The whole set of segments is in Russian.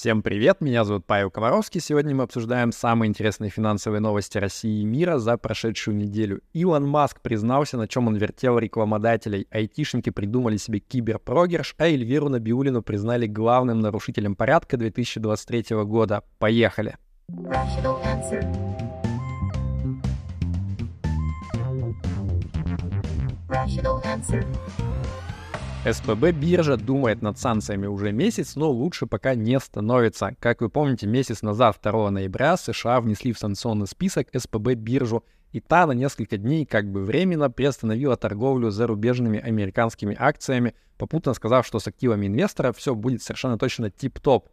Всем привет, меня зовут Павел Комаровский. Сегодня мы обсуждаем самые интересные финансовые новости России и мира за прошедшую неделю. Илон Маск признался, на чем он вертел рекламодателей. Айтишники придумали себе киберпрогерш, а Эльвиру Набиулину признали главным нарушителем порядка 2023 года. Поехали! Rational answer. СПБ биржа думает над санкциями уже месяц, но лучше пока не становится. Как вы помните, месяц назад, 2 ноября, США внесли в санкционный список СПБ биржу, и та на несколько дней как бы временно приостановила торговлю зарубежными американскими акциями, попутно сказав, что с активами инвестора все будет совершенно точно тип-топ.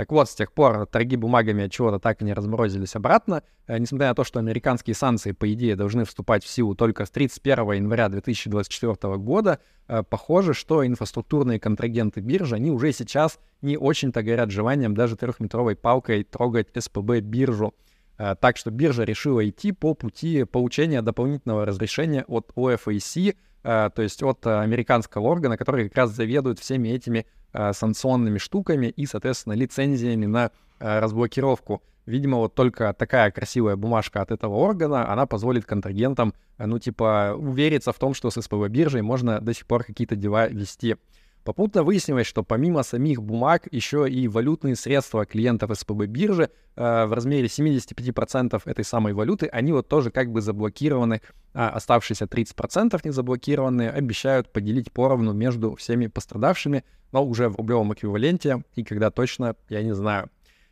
Так вот, с тех пор торги бумагами от чего-то так и не разморозились обратно, э, несмотря на то, что американские санкции, по идее, должны вступать в силу только с 31 января 2024 года, э, похоже, что инфраструктурные контрагенты биржи, они уже сейчас не очень-то горят желанием даже трехметровой палкой трогать СПБ биржу. Э, так что биржа решила идти по пути получения дополнительного разрешения от OFAC, то есть от американского органа, который как раз заведует всеми этими э, санкционными штуками и, соответственно, лицензиями на э, разблокировку. Видимо, вот только такая красивая бумажка от этого органа, она позволит контрагентам, э, ну, типа, увериться в том, что с СПБ биржей можно до сих пор какие-то дела вести. Попутно выяснилось, что помимо самих бумаг, еще и валютные средства клиентов СПБ биржи э, в размере 75% этой самой валюты, они вот тоже как бы заблокированы, а оставшиеся 30% не заблокированные обещают поделить поровну между всеми пострадавшими, но уже в рублевом эквиваленте, и когда точно, я не знаю.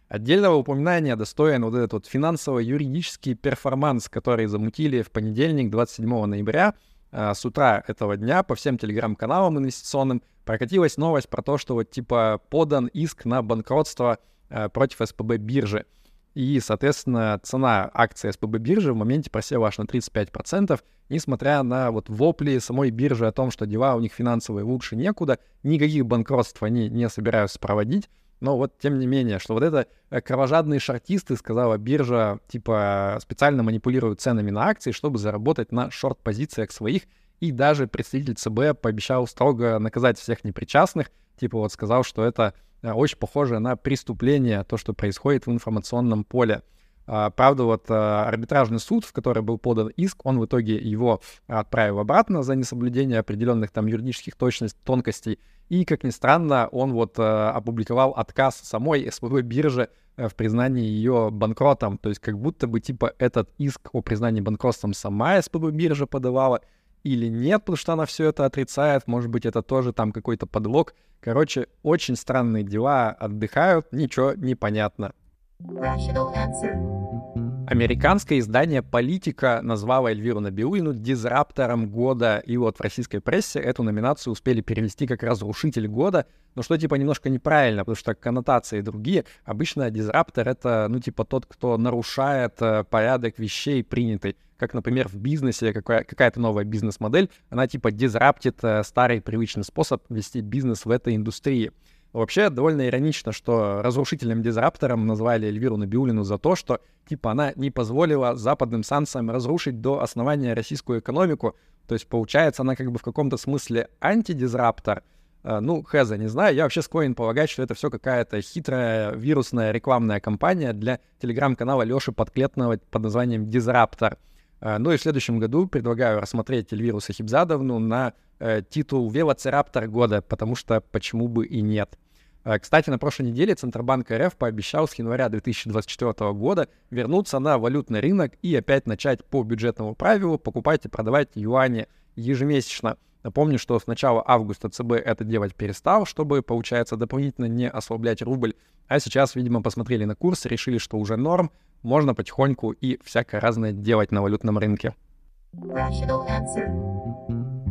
Отдельного упоминания достоин вот этот вот финансово-юридический перформанс, который замутили в понедельник, 27 ноября, с утра этого дня по всем телеграм-каналам инвестиционным прокатилась новость про то, что вот типа подан иск на банкротство э, против СПБ биржи. И, соответственно, цена акции СПБ биржи в моменте просела аж на 35%, несмотря на вот вопли самой биржи о том, что дела у них финансовые лучше некуда, никаких банкротств они не собираются проводить. Но вот тем не менее, что вот это э, кровожадные шортисты, сказала биржа, типа специально манипулируют ценами на акции, чтобы заработать на шорт-позициях своих и даже представитель ЦБ пообещал строго наказать всех непричастных. Типа вот сказал, что это э, очень похоже на преступление, то, что происходит в информационном поле. А, правда, вот э, арбитражный суд, в который был подан иск, он в итоге его отправил обратно за несоблюдение определенных там юридических точностей, тонкостей. И, как ни странно, он вот э, опубликовал отказ самой СПБ биржи в признании ее банкротом. То есть как будто бы типа этот иск о признании банкротством сама СПБ биржа подавала, или нет, потому что она все это отрицает. Может быть, это тоже там какой-то подлог. Короче, очень странные дела, отдыхают, ничего не понятно. Американское издание «Политика» назвало Эльвиру Набиулину дизраптором года, и вот в российской прессе эту номинацию успели перевести как «разрушитель года», но что типа немножко неправильно, потому что коннотации другие. Обычно дизраптор — это, ну, типа тот, кто нарушает э, порядок вещей принятый. Как, например, в бизнесе какая- какая-то новая бизнес-модель, она типа дизраптит э, старый привычный способ вести бизнес в этой индустрии. Вообще, довольно иронично, что разрушительным дизраптором назвали Эльвиру Набиулину за то, что, типа, она не позволила западным санкциям разрушить до основания российскую экономику. То есть, получается, она как бы в каком-то смысле антидизраптор. Э, ну, хэзэ, не знаю, я вообще склонен полагать, что это все какая-то хитрая вирусная рекламная кампания для телеграм-канала Лёши Подклетного под названием «Дизраптор». Э, ну и в следующем году предлагаю рассмотреть Эльвиру Сахибзадовну на э, титул «Велоцираптор года», потому что почему бы и нет. Э, кстати, на прошлой неделе Центробанк РФ пообещал с января 2024 года вернуться на валютный рынок и опять начать по бюджетному правилу покупать и продавать юани ежемесячно. Напомню, что с начала августа ЦБ это делать перестал, чтобы, получается, дополнительно не ослаблять рубль. А сейчас, видимо, посмотрели на курс, решили, что уже норм, можно потихоньку и всякое разное делать на валютном рынке.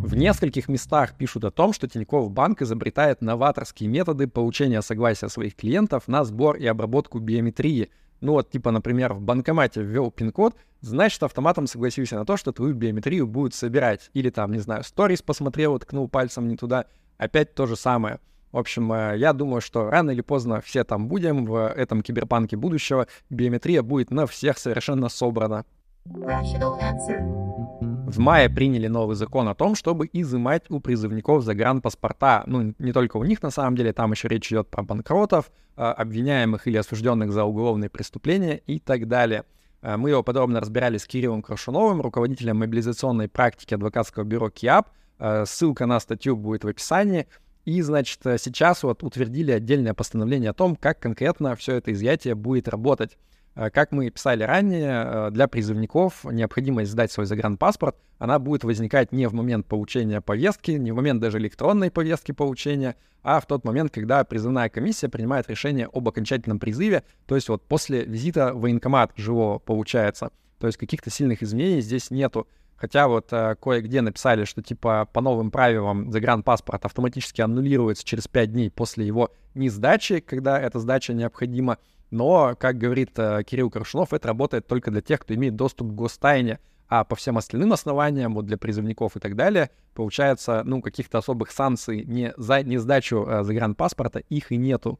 В нескольких местах пишут о том, что Тинькофф Банк изобретает новаторские методы получения согласия своих клиентов на сбор и обработку биометрии. Ну вот, типа, например, в банкомате ввел пин-код, значит, автоматом согласился на то, что твою биометрию будут собирать. Или там, не знаю, сторис посмотрел, ткнул пальцем не туда. Опять то же самое. В общем, э, я думаю, что рано или поздно все там будем, в этом киберпанке будущего биометрия будет на всех совершенно собрана. Rational answer. В мае приняли новый закон о том, чтобы изымать у призывников загранпаспорта. Ну, не только у них, на самом деле, там еще речь идет про банкротов, а, обвиняемых или осужденных за уголовные преступления и так далее. А, мы его подробно разбирали с Кириллом Крашуновым, руководителем мобилизационной практики адвокатского бюро КИАП. А, ссылка на статью будет в описании. И, значит, сейчас вот утвердили отдельное постановление о том, как конкретно все это изъятие будет работать. Э, как мы писали ранее, э, для призывников необходимость сдать свой загранпаспорт, она будет возникать не в момент получения повестки, не в момент даже электронной повестки получения, а в тот момент, когда призывная комиссия принимает решение об окончательном призыве, то есть вот после визита в военкомат живого получается. То есть каких-то сильных изменений здесь нету. Хотя вот э, кое-где написали, что типа по новым правилам загранпаспорт автоматически аннулируется через 5 дней после его несдачи, когда эта сдача необходима. Но, как говорит э, Кирилл Коршунов, это работает только для тех, кто имеет доступ к гостайне, а по всем остальным основаниям, вот для призывников и так далее, получается, ну, каких-то особых санкций не за не сдачу э, загранпаспорта их и нету.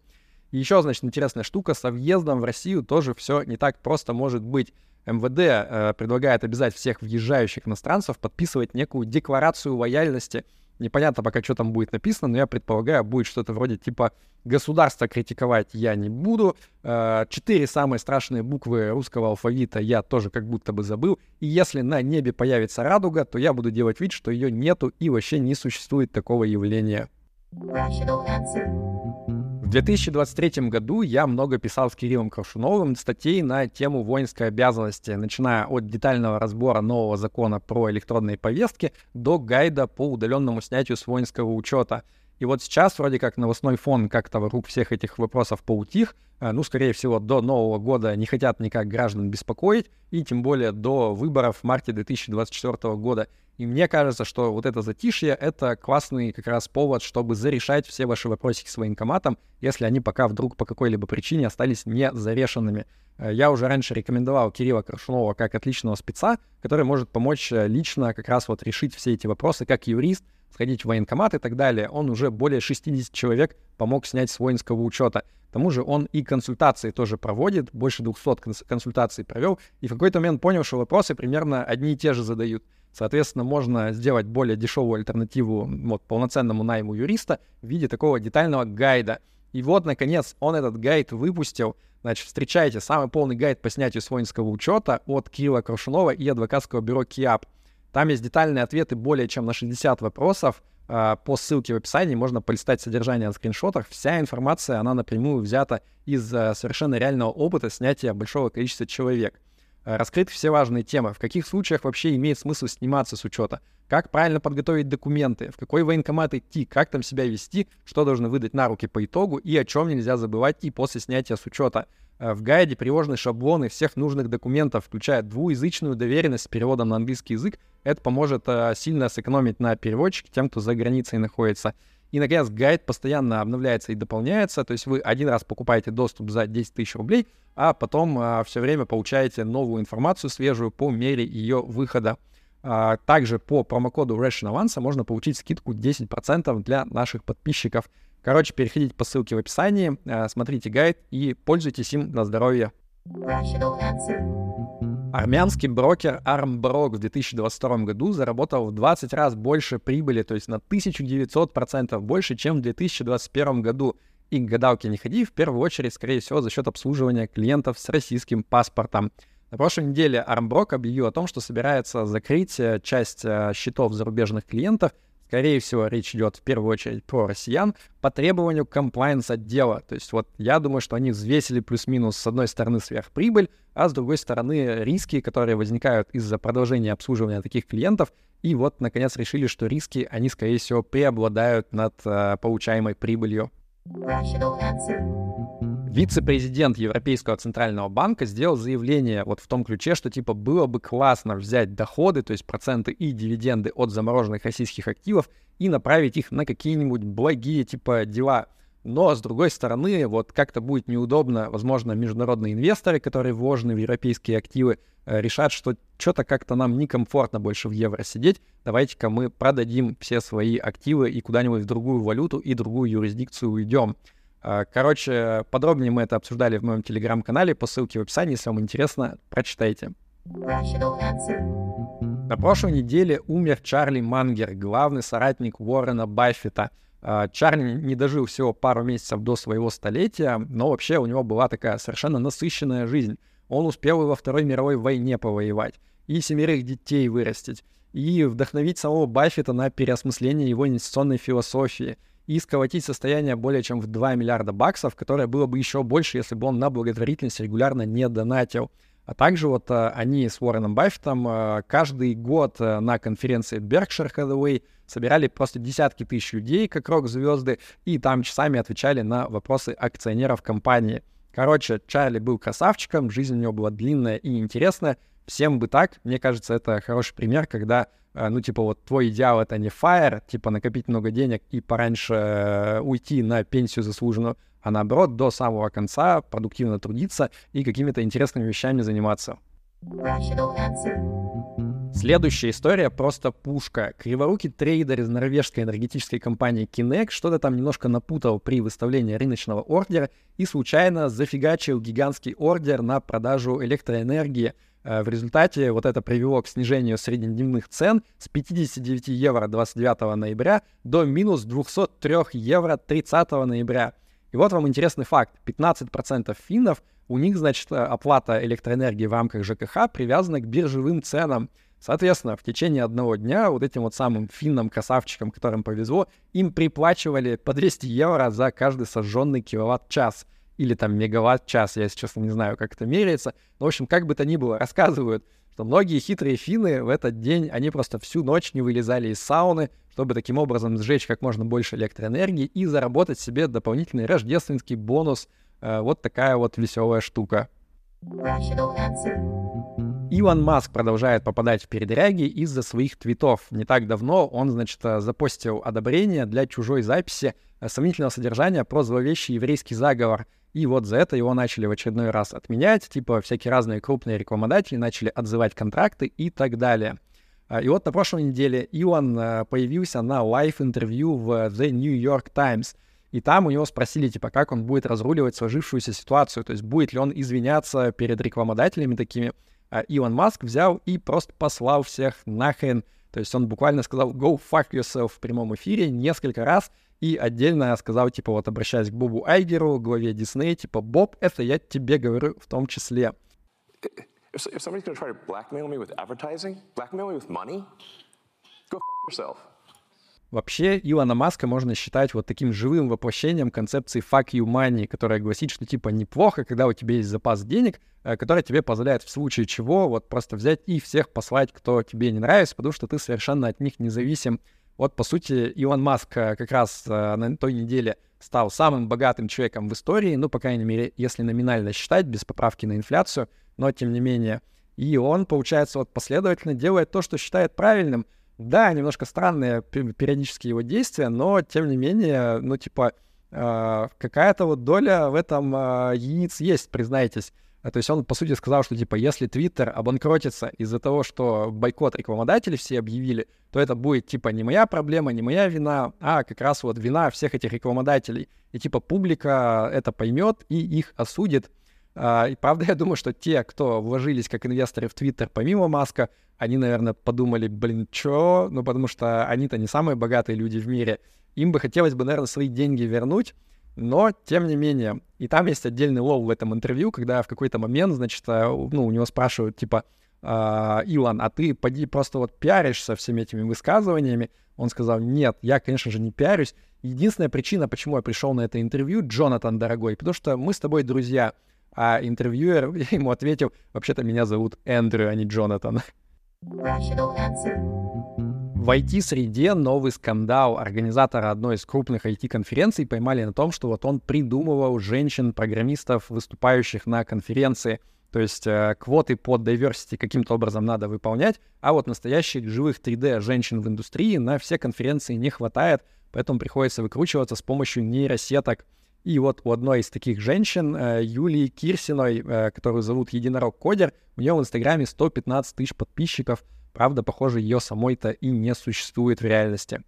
Еще, значит, интересная штука, со въездом в Россию тоже все не так просто может быть. МВД э, предлагает обязать всех въезжающих иностранцев подписывать некую декларацию лояльности Непонятно пока, что там будет написано, но я предполагаю, будет что-то вроде типа «Государство критиковать я не буду», э, четыре самые страшные буквы русского алфавита я тоже как будто бы забыл, и если на небе появится радуга, то я буду делать вид, что ее нету и вообще не существует такого явления. Rational answer. В 2023 году я много писал с Кириллом Крашуновым статей на тему воинской обязанности, начиная от детального разбора нового закона про электронные повестки до гайда по удаленному снятию с воинского учета. И вот сейчас вроде как новостной фон как-то вокруг всех этих вопросов поутих, э, ну, скорее всего, до Нового года не хотят никак граждан беспокоить, и тем более до выборов в марте 2024 года. И мне кажется, что вот это затишье — это классный как раз повод, чтобы зарешать все ваши вопросики с военкоматом, если они пока вдруг по какой-либо причине остались не зарешенными. Э, я уже раньше рекомендовал Кирилла Крашунова как отличного спеца, который может помочь э, лично как раз вот решить все эти вопросы как юрист, сходить в военкомат и так далее. Он уже более 60 человек помог снять с воинского учета. К тому же он и консультации тоже проводит, больше 200 консультаций провел, и в какой-то момент понял, что вопросы примерно одни и те же задают. Соответственно, можно сделать более дешевую альтернативу вот, полноценному найму юриста в виде такого детального гайда. И вот, наконец, он этот гайд выпустил. Значит, встречайте самый полный гайд по снятию с воинского учета от Кирилла Крушунова и адвокатского бюро КИАП. Там есть детальные ответы более чем на 60 вопросов. А, по ссылке в описании можно полистать содержание на скриншотах. Вся информация, она напрямую взята из а, совершенно реального опыта снятия большого количества человек. Раскрыты все важные темы, в каких случаях вообще имеет смысл сниматься с учета, как правильно подготовить документы, в какой военкомат идти, как там себя вести, что должны выдать на руки по итогу и о чем нельзя забывать и после снятия с учета. Э, в гайде приложены шаблоны всех нужных документов, включая двуязычную доверенность с переводом на английский язык. Это поможет э, сильно сэкономить на переводчике тем, кто за границей находится. И, наконец, гайд постоянно обновляется и дополняется. То есть вы один раз покупаете доступ за 10 тысяч рублей, а потом а, все время получаете новую информацию свежую по мере ее выхода. А, также по промокоду Ration Avance можно получить скидку 10% для наших подписчиков. Короче, переходите по ссылке в описании, а, смотрите гайд и пользуйтесь им на здоровье. Армянский брокер Armbrok в 2022 году заработал в 20 раз больше прибыли, то есть на 1900% больше, чем в 2021 году. И к гадалке не ходи, в первую очередь, скорее всего, за счет обслуживания клиентов с российским паспортом. На прошлой неделе Armbrok объявил о том, что собирается закрыть э, часть э, счетов зарубежных клиентов — Скорее всего, речь идет в первую очередь про россиян по требованию комплайенс отдела. То есть вот я думаю, что они взвесили плюс-минус с одной стороны сверхприбыль, а с другой стороны риски, которые возникают из-за продолжения обслуживания таких клиентов. И вот, наконец, решили, что риски, они, скорее всего, преобладают над э, получаемой прибылью. Вице-президент Европейского центрального банка сделал заявление вот в том ключе, что типа было бы классно взять доходы, то есть проценты и дивиденды от замороженных российских активов и направить их на какие-нибудь благие типа дела. Но, с другой стороны, вот как-то будет неудобно, возможно, международные инвесторы, которые вложены в европейские активы, э, решат, что что-то как-то нам некомфортно больше в евро сидеть, давайте-ка мы продадим все свои активы и куда-нибудь в другую валюту и другую юрисдикцию уйдем. Э, короче, подробнее мы это обсуждали в моем телеграм-канале по ссылке в описании. Если вам интересно, прочитайте. На прошлой неделе умер Чарли Мангер, главный соратник Уоррена Баффета. А, Чарли не дожил всего пару месяцев до своего столетия, но вообще у него была такая совершенно насыщенная жизнь. Он успел и во Второй мировой войне повоевать, и семерых детей вырастить, и вдохновить самого Баффета на переосмысление его инвестиционной философии, и сколотить состояние более чем в 2 миллиарда баксов, которое было бы еще больше, если бы он на благотворительность регулярно не донатил. А также вот э, они с Уорреном Баффетом э, каждый год э, на конференции Berkshire Hathaway собирали просто десятки тысяч людей, как рок-звезды, и там часами отвечали на вопросы акционеров компании. Короче, Чарли был красавчиком, жизнь у него была длинная и интересная. Всем бы так. Мне кажется, это хороший пример, когда, ну, типа, вот твой идеал — это не fire, типа, накопить много денег и пораньше уйти на пенсию заслуженную, а наоборот до самого конца продуктивно трудиться и какими-то интересными вещами заниматься. Следующая история просто пушка. Криворукий трейдер из норвежской энергетической компании Kinect что-то там немножко напутал при выставлении рыночного ордера и случайно зафигачил гигантский ордер на продажу электроэнергии. Э, в результате вот это привело к снижению среднедневных цен с 59 евро 29 ноября до минус 203 евро 30 ноября. И вот вам интересный факт. 15% финнов, у них, значит, оплата электроэнергии в рамках ЖКХ привязана к биржевым ценам. Соответственно, в течение одного дня вот этим вот самым финнам-красавчикам, которым повезло, им приплачивали по 200 евро за каждый сожженный киловатт-час или там мегаватт-час, я, честно, не знаю, как это меряется. Но, в общем, как бы то ни было, рассказывают, что многие хитрые финны в этот день, они просто всю ночь не вылезали из сауны, чтобы таким образом сжечь как можно больше электроэнергии и заработать себе дополнительный рождественский бонус. Э, вот такая вот веселая штука. Илон Маск продолжает попадать в передряги из-за своих твитов. Не так давно он, значит, э, запостил одобрение для чужой записи э, сомнительного содержания про зловещий еврейский заговор. И вот за это его начали в очередной раз отменять, типа всякие разные крупные рекламодатели начали отзывать контракты и так далее. А, и вот на прошлой неделе Илон а, появился на live-интервью в The New York Times. И там у него спросили, типа, как он будет разруливать сложившуюся ситуацию, то есть будет ли он извиняться перед рекламодателями такими. А Илон Маск взял и просто послал всех нахрен. То есть он буквально сказал «go fuck yourself» в прямом эфире несколько раз, и отдельно сказал, типа, вот обращаясь к Бобу Айгеру, главе Дисней, типа, Боб, это я тебе говорю в том числе. If, if somebody's gonna try to blackmail me with advertising, blackmail me with money, go fuck yourself. Вообще, Илона Маска можно считать вот таким живым воплощением концепции fuck you money, которая гласит, что типа неплохо, когда у тебя есть запас денег, э, который тебе позволяет в случае чего вот просто взять и всех послать, кто тебе не нравится, потому что ты совершенно от них независим. Вот, по сути, Илон Маск э, как раз э, на той неделе стал самым богатым человеком в истории, ну, по крайней мере, если номинально считать, без поправки на инфляцию, но тем не менее. И он, получается, вот последовательно делает то, что считает правильным. Да, немножко странные периодические его действия, но тем не менее, ну, типа, э, какая-то вот доля в этом яиц есть, признайтесь. А, то есть он, по сути, сказал, что, типа, если Твиттер обанкротится из-за того, что бойкот рекламодатели все объявили, то это будет, типа, не моя проблема, не моя вина, а как раз вот вина всех этих рекламодателей. И, типа, публика это поймет и их осудит. А, и, правда, я думаю, что те, кто вложились как инвесторы в Твиттер помимо Маска, они, наверное, подумали, блин, чё? Ну, потому что они-то не самые богатые люди в мире. Им бы хотелось бы, наверное, свои деньги вернуть, но, тем не менее, и там есть отдельный лол в этом интервью, когда в какой-то момент, значит, э, ну, у него спрашивают, типа, «А, Илон, а ты поди просто вот пиаришься всеми этими высказываниями? Он сказал, нет, я, конечно же, не пиарюсь. Единственная причина, почему я пришел на это интервью, Джонатан, дорогой, потому что мы с тобой друзья. А интервьюер ему ответил, вообще-то меня зовут Эндрю, а не Джонатан. В IT-среде новый скандал. Организатора одной из крупных IT-конференций поймали на том, что вот он придумывал женщин-программистов, выступающих на конференции. То есть э, квоты под diversity каким-то образом надо выполнять, а вот настоящих живых 3D женщин в индустрии на все конференции не хватает, поэтому приходится выкручиваться с помощью нейросеток. И вот у одной из таких женщин, э, Юлии Кирсиной, э, которую зовут Единорог Кодер, у нее в Инстаграме 115 тысяч подписчиков — Правда, похоже, ее самой-то и не существует в реальности.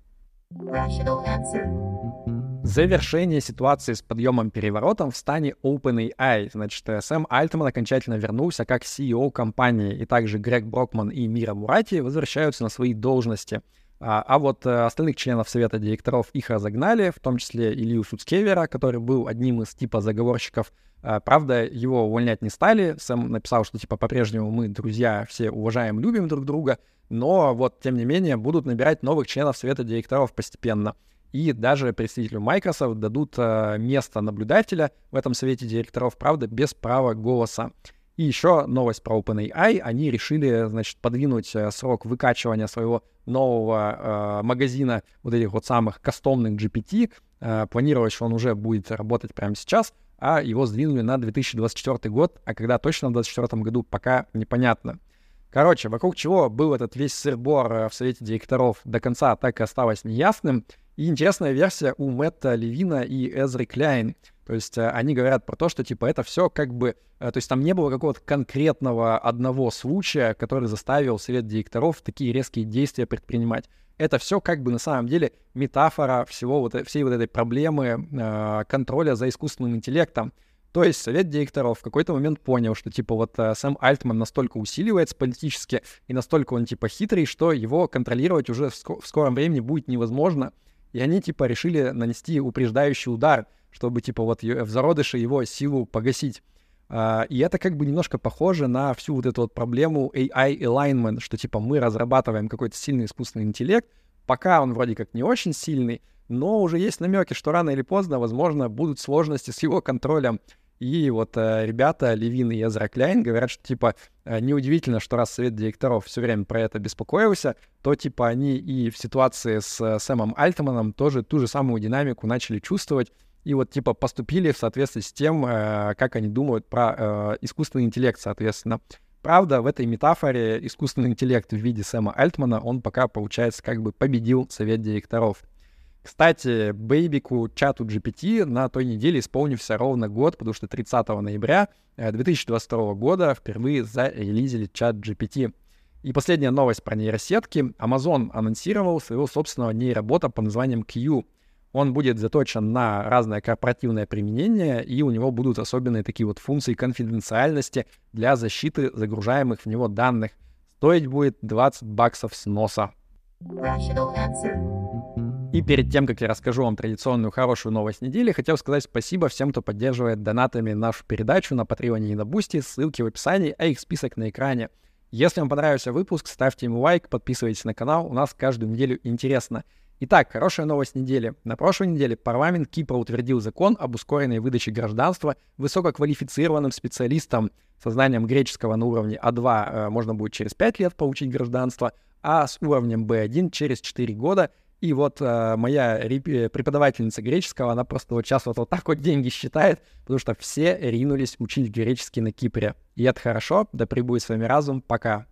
Завершение ситуации с подъемом-переворотом в стане OpenAI. Значит, Сэм Альтман окончательно вернулся как CEO компании, и также Грег Брокман и Мира Мурати возвращаются на свои должности. А, а вот э, остальных членов совета директоров их разогнали, в том числе Илью Суцкевера, который был одним из типа заговорщиков. А, правда, его увольнять не стали. Сэм написал, что типа по-прежнему мы друзья, все уважаем, любим друг друга, но вот тем не менее будут набирать новых членов совета директоров постепенно и даже представителю Microsoft дадут э, место наблюдателя в этом совете директоров, правда, без права голоса. И еще новость про OpenAI. Они решили, значит, подвинуть э, срок выкачивания своего нового э, магазина вот этих вот самых кастомных GPT. Э, планировалось, что он уже будет работать прямо сейчас, а его сдвинули на 2024 год, а когда точно в 2024 году, пока непонятно. Короче, вокруг чего был этот весь сырбор э, в совете директоров до конца так и осталось неясным. И интересная версия у Мэтта Левина и Эзры Кляйн. То есть э, они говорят про то, что типа это все как бы... Э, то есть там не было какого-то конкретного одного случая, который заставил совет директоров такие резкие действия предпринимать. Это все как бы на самом деле метафора всего вот, всей вот этой проблемы э, контроля за искусственным интеллектом. То есть совет директоров в какой-то момент понял, что типа вот э, Сэм Альтман настолько усиливается политически и настолько он типа хитрый, что его контролировать уже в, ск- в скором времени будет невозможно. И они, типа, решили нанести упреждающий удар, чтобы, типа, вот в зародыше его силу погасить. Uh, и это как бы немножко похоже на всю вот эту вот проблему AI alignment, что типа мы разрабатываем какой-то сильный искусственный интеллект, пока он вроде как не очень сильный, но уже есть намеки, что рано или поздно, возможно, будут сложности с его контролем. И вот э, ребята, Левин и Эзра Кляйн, говорят, что, типа, э, неудивительно, что раз совет директоров все время про это беспокоился, то, типа, они и в ситуации с э, Сэмом Альтманом тоже ту же самую динамику начали чувствовать, и вот, типа, поступили в соответствии с тем, э, как они думают про э, искусственный интеллект, соответственно. Правда, в этой метафоре искусственный интеллект в виде Сэма Альтмана, он пока, получается, как бы победил совет директоров. Кстати, Бэйбику чату GPT на той неделе исполнился ровно год, потому что 30 ноября 2022 э, года впервые зарелизили чат GPT. И последняя новость про нейросетки. Amazon анонсировал своего собственного нейробота под названием Q. Он будет заточен на разное корпоративное применение, и у него будут особенные такие вот функции конфиденциальности для защиты загружаемых в него данных. Стоить будет 20 баксов с носа. И перед тем, как я расскажу вам традиционную хорошую новость недели, хотел сказать спасибо всем, кто поддерживает донатами нашу передачу на Патреоне и на Бусти. Ссылки в описании, а их список на экране. Если вам понравился выпуск, ставьте ему лайк, подписывайтесь на канал, у нас каждую неделю интересно. Итак, хорошая новость недели. На прошлой неделе парламент Кипра утвердил закон об ускоренной выдаче гражданства высококвалифицированным специалистам со знанием греческого на уровне А2 э, можно будет через 5 лет получить гражданство, а с уровнем B1 через 4 года — и вот э, моя реп- преподавательница греческого, она просто вот сейчас вот, вот так вот деньги считает, потому что все ринулись учить греческий на Кипре. И это хорошо, да прибудет с вами разум, пока.